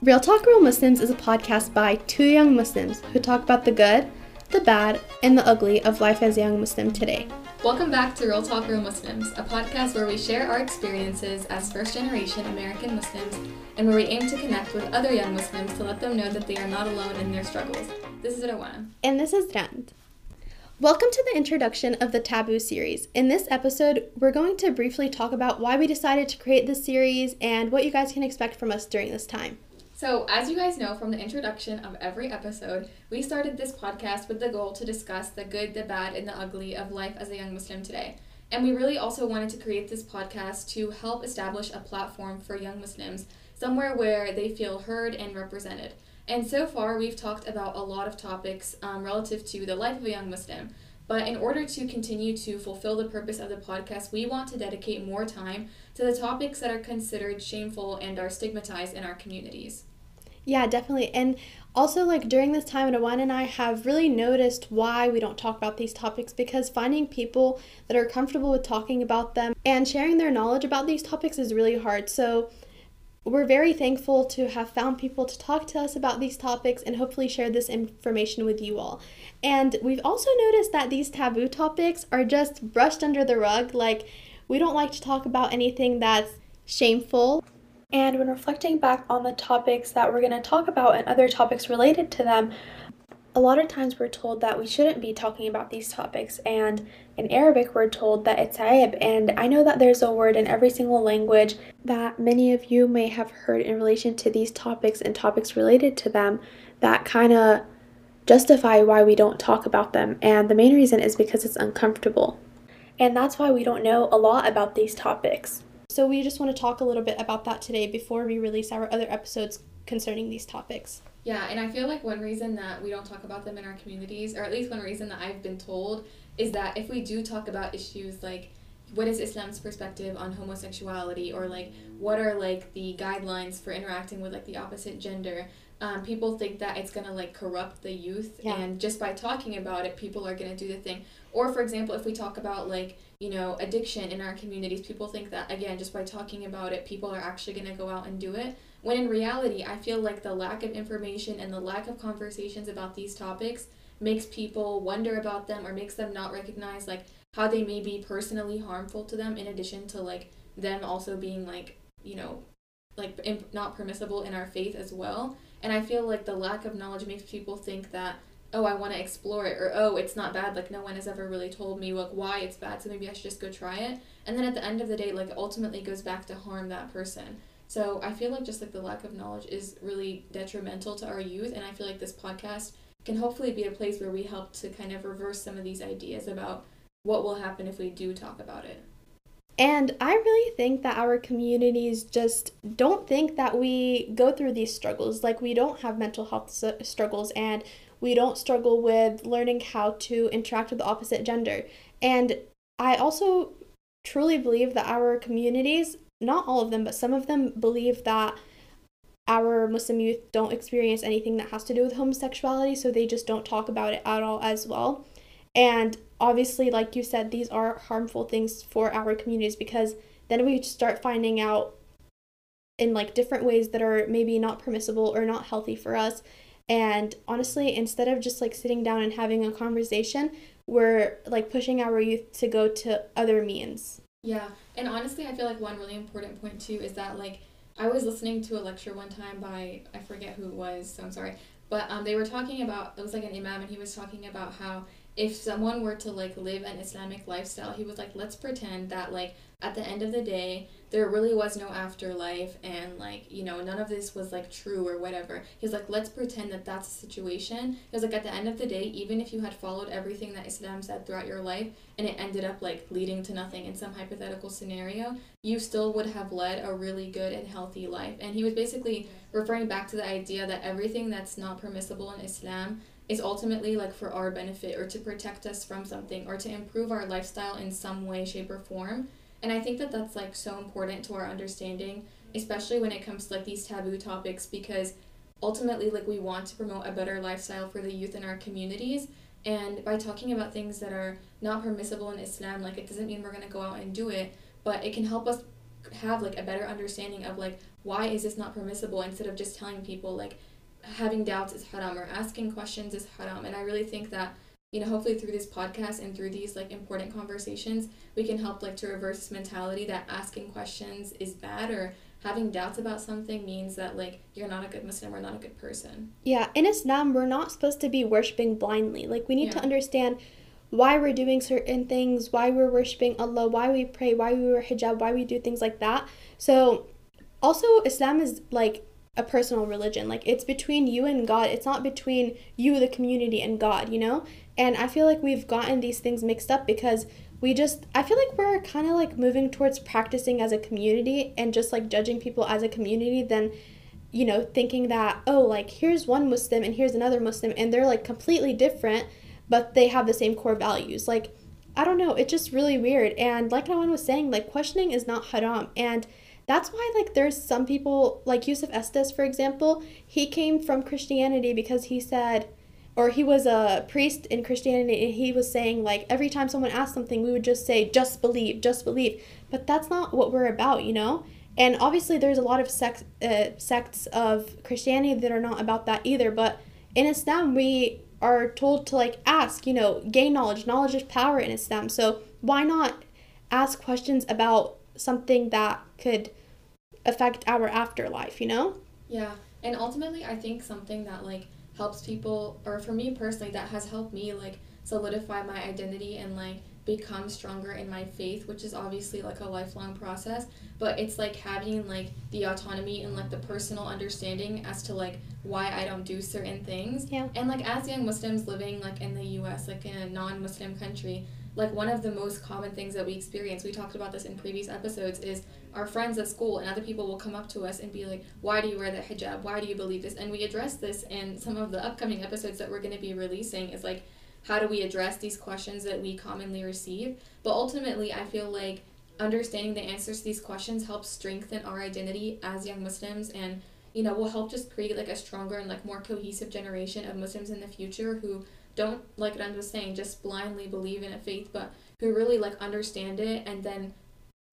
Real Talk Real Muslims is a podcast by two young Muslims who talk about the good, the bad, and the ugly of life as a young Muslim today. Welcome back to Real Talk Real Muslims, a podcast where we share our experiences as first generation American Muslims and where we aim to connect with other young Muslims to let them know that they are not alone in their struggles. This is Rawana. And this is Rand. Welcome to the introduction of the Taboo series. In this episode, we're going to briefly talk about why we decided to create this series and what you guys can expect from us during this time. So, as you guys know from the introduction of every episode, we started this podcast with the goal to discuss the good, the bad, and the ugly of life as a young Muslim today. And we really also wanted to create this podcast to help establish a platform for young Muslims, somewhere where they feel heard and represented. And so far, we've talked about a lot of topics um, relative to the life of a young Muslim. But in order to continue to fulfill the purpose of the podcast, we want to dedicate more time to the topics that are considered shameful and are stigmatized in our communities. Yeah, definitely. And also, like during this time, Rawan and I have really noticed why we don't talk about these topics because finding people that are comfortable with talking about them and sharing their knowledge about these topics is really hard. So, we're very thankful to have found people to talk to us about these topics and hopefully share this information with you all. And we've also noticed that these taboo topics are just brushed under the rug. Like, we don't like to talk about anything that's shameful. And when reflecting back on the topics that we're going to talk about and other topics related to them, a lot of times we're told that we shouldn't be talking about these topics, and in Arabic, we're told that it's aib. And I know that there's a word in every single language that many of you may have heard in relation to these topics and topics related to them that kind of justify why we don't talk about them. And the main reason is because it's uncomfortable. And that's why we don't know a lot about these topics. So we just want to talk a little bit about that today before we release our other episodes concerning these topics. Yeah, and I feel like one reason that we don't talk about them in our communities, or at least one reason that I've been told, is that if we do talk about issues like what is Islam's perspective on homosexuality, or like what are like the guidelines for interacting with like the opposite gender, um, people think that it's gonna like corrupt the youth, yeah. and just by talking about it, people are gonna do the thing. Or for example, if we talk about like you know addiction in our communities, people think that again just by talking about it, people are actually gonna go out and do it. When in reality, I feel like the lack of information and the lack of conversations about these topics makes people wonder about them or makes them not recognize like how they may be personally harmful to them in addition to like them also being like you know like imp- not permissible in our faith as well and i feel like the lack of knowledge makes people think that oh i want to explore it or oh it's not bad like no one has ever really told me like why it's bad so maybe i should just go try it and then at the end of the day like ultimately goes back to harm that person so I feel like just like the lack of knowledge is really detrimental to our youth, and I feel like this podcast can hopefully be a place where we help to kind of reverse some of these ideas about what will happen if we do talk about it. And I really think that our communities just don't think that we go through these struggles. Like, we don't have mental health struggles and we don't struggle with learning how to interact with the opposite gender. And I also truly believe that our communities not all of them, but some of them believe that our Muslim youth don't experience anything that has to do with homosexuality, so they just don't talk about it at all as well. And obviously, like you said, these are harmful things for our communities because then we start finding out in like different ways that are maybe not permissible or not healthy for us. And honestly, instead of just like sitting down and having a conversation, we're like pushing our youth to go to other means. Yeah, and honestly, I feel like one really important point too is that like I was listening to a lecture one time by I forget who it was, so I'm sorry, but um, they were talking about it was like an imam, and he was talking about how if someone were to like live an Islamic lifestyle, he was like, let's pretend that like at the end of the day, there really was no afterlife and like, you know, none of this was like true or whatever. He's like, let's pretend that that's a situation. He was like, at the end of the day, even if you had followed everything that Islam said throughout your life and it ended up like leading to nothing in some hypothetical scenario, you still would have led a really good and healthy life. And he was basically referring back to the idea that everything that's not permissible in Islam is ultimately like for our benefit or to protect us from something or to improve our lifestyle in some way shape or form. And i think that that's like so important to our understanding especially when it comes to like these taboo topics because ultimately like we want to promote a better lifestyle for the youth in our communities. And by talking about things that are not permissible in islam like it doesn't mean we're going to go out and do it but it can help us have like a better understanding of like why is this not permissible instead of just telling people like having doubts is haram or asking questions is haram and i really think that you know hopefully through this podcast and through these like important conversations we can help like to reverse this mentality that asking questions is bad or having doubts about something means that like you're not a good muslim or not a good person Yeah, in Islam, we're not supposed to be worshiping blindly. Like, we need to understand why we're doing certain things, why we're worshiping Allah, why we pray, why we wear hijab, why we do things like that. So, also, Islam is like a personal religion. Like, it's between you and God, it's not between you, the community, and God, you know? And I feel like we've gotten these things mixed up because we just, I feel like we're kind of like moving towards practicing as a community and just like judging people as a community than you know, thinking that, oh, like here's one Muslim and here's another Muslim and they're like completely different, but they have the same core values. Like, I don't know, it's just really weird. And like Rawan was saying, like questioning is not haram. And that's why like there's some people like Yusuf Estes, for example, he came from Christianity because he said or he was a priest in Christianity and he was saying like every time someone asked something we would just say just believe, just believe. But that's not what we're about, you know? And obviously, there's a lot of sect, uh, sects of Christianity that are not about that either. But in Islam, we are told to like ask, you know, gain knowledge. Knowledge is power in Islam. So why not ask questions about something that could affect our afterlife, you know? Yeah, and ultimately, I think something that like helps people, or for me personally, that has helped me like solidify my identity and like become stronger in my faith, which is obviously like a lifelong process. But it's like having like the autonomy and like the personal understanding as to like why I don't do certain things. Yeah. And like as young Muslims living like in the U.S., like in a non-Muslim country, like one of the most common things that we experience we talked about this in previous episodes is our friends at school and other people will come up to us and be like why do you wear the hijab? Why do you believe this? And we address this in some of the upcoming episodes that we're going to be releasing is like how do we address these questions that we commonly receive? But ultimately i feel like understanding the answers to these questions helps strengthen our identity as young muslims and you know will help just create like a stronger and like more cohesive generation of muslims in the future who don't like what I was saying, just blindly believe in a faith, but who really like understand it and then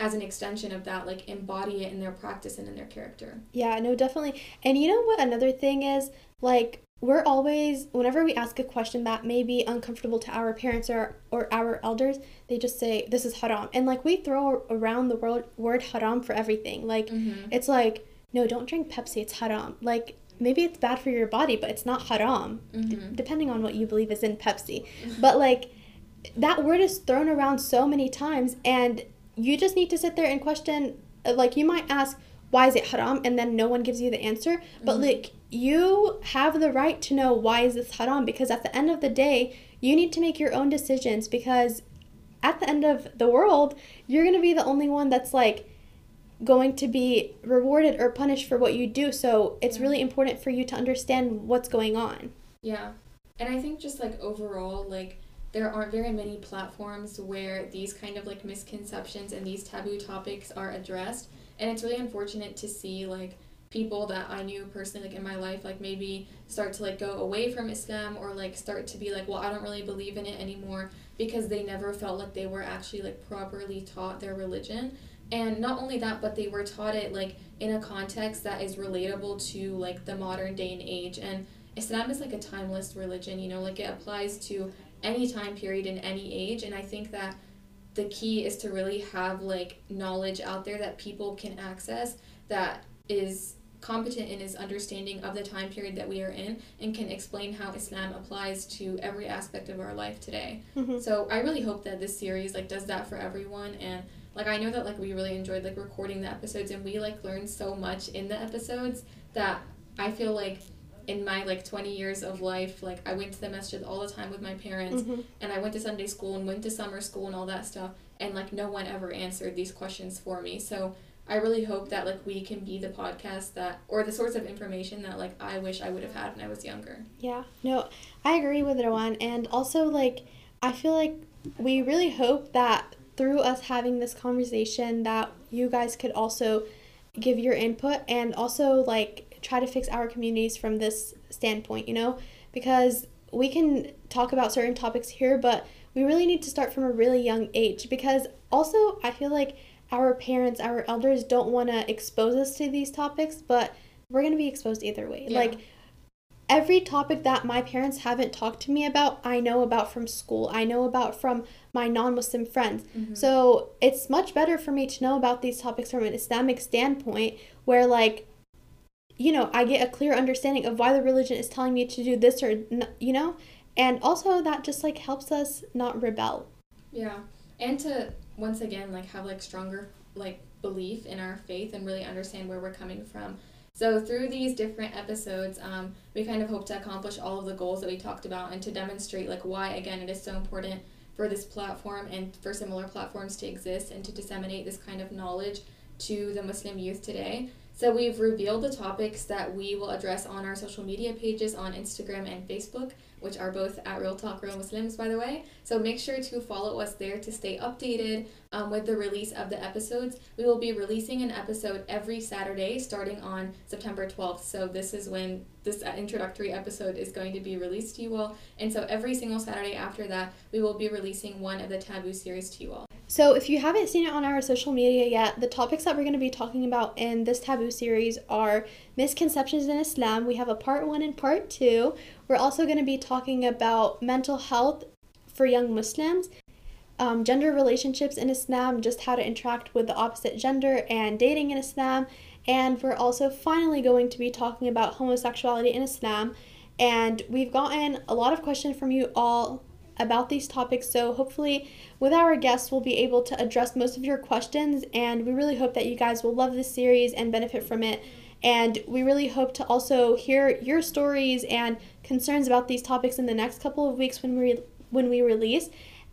as an extension of that, like embody it in their practice and in their character. Yeah, no, definitely. And you know what another thing is? Like, we're always, whenever we ask a question that may be uncomfortable to our parents or, or our elders, they just say, this is haram. And like, we throw around the word, word haram for everything. Like, Mm-hmm. it's like, no, don't drink Pepsi, it's haram. Like, maybe it's bad for your body, but it's not haram, Mm-hmm. depending on what you believe is in Pepsi. But like, that word is thrown around so many times, and you just need to sit there and question. uh, Like, you might ask, why is it haram? And then no one gives you the answer. But Mhm. like, you have the right to know why is this haram because at the end of the day, you need to make your own decisions because at the end of the world, you're going to be the only one that's like going to be rewarded or punished for what you do. So it's Yeah. really important for you to understand what's going on. Yeah. And I think just like overall, like there aren't very many platforms where these kind of like misconceptions and these taboo topics are addressed. And it's really unfortunate to see like people that I knew personally like in my life like maybe start to like go away from Islam or like start to be like, well, I don't really believe in it anymore because they never felt like they were actually like properly taught their religion. And not only that, but they were taught it like in a context that is relatable to like the modern day and age. And Islam is like a timeless religion, you know, like it applies to any time period in any age. And I think that the key is to really have like knowledge out there that people can access that is competent in his understanding of the time period that we are in and can explain how Islam applies to every aspect of our life today. Mhm. So I really hope that this series like does that for everyone and like I know that like we really enjoyed like recording the episodes and we like learned so much in the episodes that I feel like in my like 20 years of life like I went to the masjid all the time with my parents Mhm. and I went to Sunday school and went to summer school and all that stuff and like no one ever answered these questions for me. So I really hope that like we can be the podcast that or the source of information that like I wish I would have had when I was younger. Yeah, no, I agree with Rawan. And also, like, I feel like we really hope that through us having this conversation, that you guys could also give your input and also, like, try to fix our communities from this standpoint, you know? Because we can talk about certain topics here, but we really need to start from a really young age. Because also, I feel like our parents, our elders don't want to expose us to these topics, but we're going to be exposed either way. Yeah. Like every topic that my parents haven't talked to me about, I know about from school. I know about from my non-Muslim friends. Mm-hmm. So, it's much better for me to know about these topics from an Islamic standpoint where like you know, I get a clear understanding of why the religion is telling me to do this or you know, and also that just like helps us not rebel. Yeah, and to once again like have like stronger like belief in our faith and really understand where we're coming from. So through these different episodes, um, we kind of hope to accomplish all of the goals that we talked about and to demonstrate like why again it is so important for this platform and for similar platforms to exist and to disseminate this kind of knowledge to the Muslim youth today. So we've revealed the topics that we will address on our social media pages on Instagram and Facebook, which are both at Real Talk Real Muslims, by the way. So make sure to follow us there to stay updated um, with the release of the episodes. We will be releasing an episode every Saturday starting on September 12th. So this is when this introductory episode is going to be released to you all. And so every single Saturday after that, we will be releasing one of the Taboo series to you all. So, if you haven't seen it on our social media yet, the topics that we're going to be talking about in this taboo series are misconceptions in Islam. We have a part one and part two. We're also going to be talking about mental health for young Muslims, um, gender relationships in Islam, just how to interact with the opposite gender, and dating in Islam. And we're also finally going to be talking about homosexuality in Islam. And we've gotten a lot of questions from you all about these topics. So, hopefully, with our guests, we'll be able to address most of your questions. And we really hope that you guys will love this series and benefit from it. And we really hope to also hear your stories and concerns about these topics in the next couple of weeks when we when we release.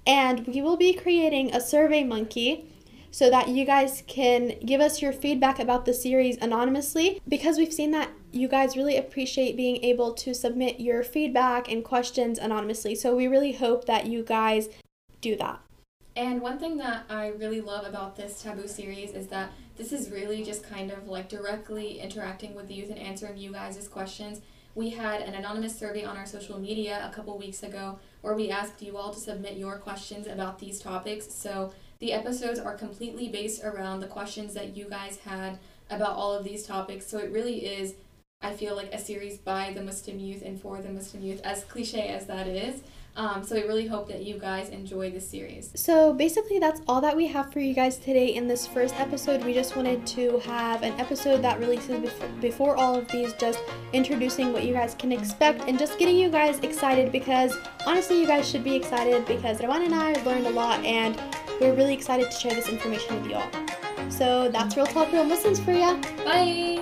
And we will be creating a survey monkey so that you guys can give us your feedback about the series anonymously because we've seen that you guys really appreciate being able to submit your feedback and questions anonymously. So we really hope that you guys do that. And one thing that I really love about this taboo series is that this is really just kind of like directly interacting with the youth and answering you guys' questions. We had an anonymous survey on our social media a couple weeks ago where we asked you all to submit your questions about these topics. So the episodes are completely based around the questions that you guys had about all of these topics. So it really is, I feel like, a series by the Muslim youth and for the Muslim youth, as cliche as that is. Um, so we really hope that you guys enjoy this series. So basically, that's all that we have for you guys today in this first episode. We just wanted to have an episode that releases before, before all of these, just introducing what you guys can expect and just getting you guys excited because honestly, you guys should be excited because Rawan and I learned a lot and we're really excited to share this information with you all. So that's Real Talk Real Muslims for ya. Bye!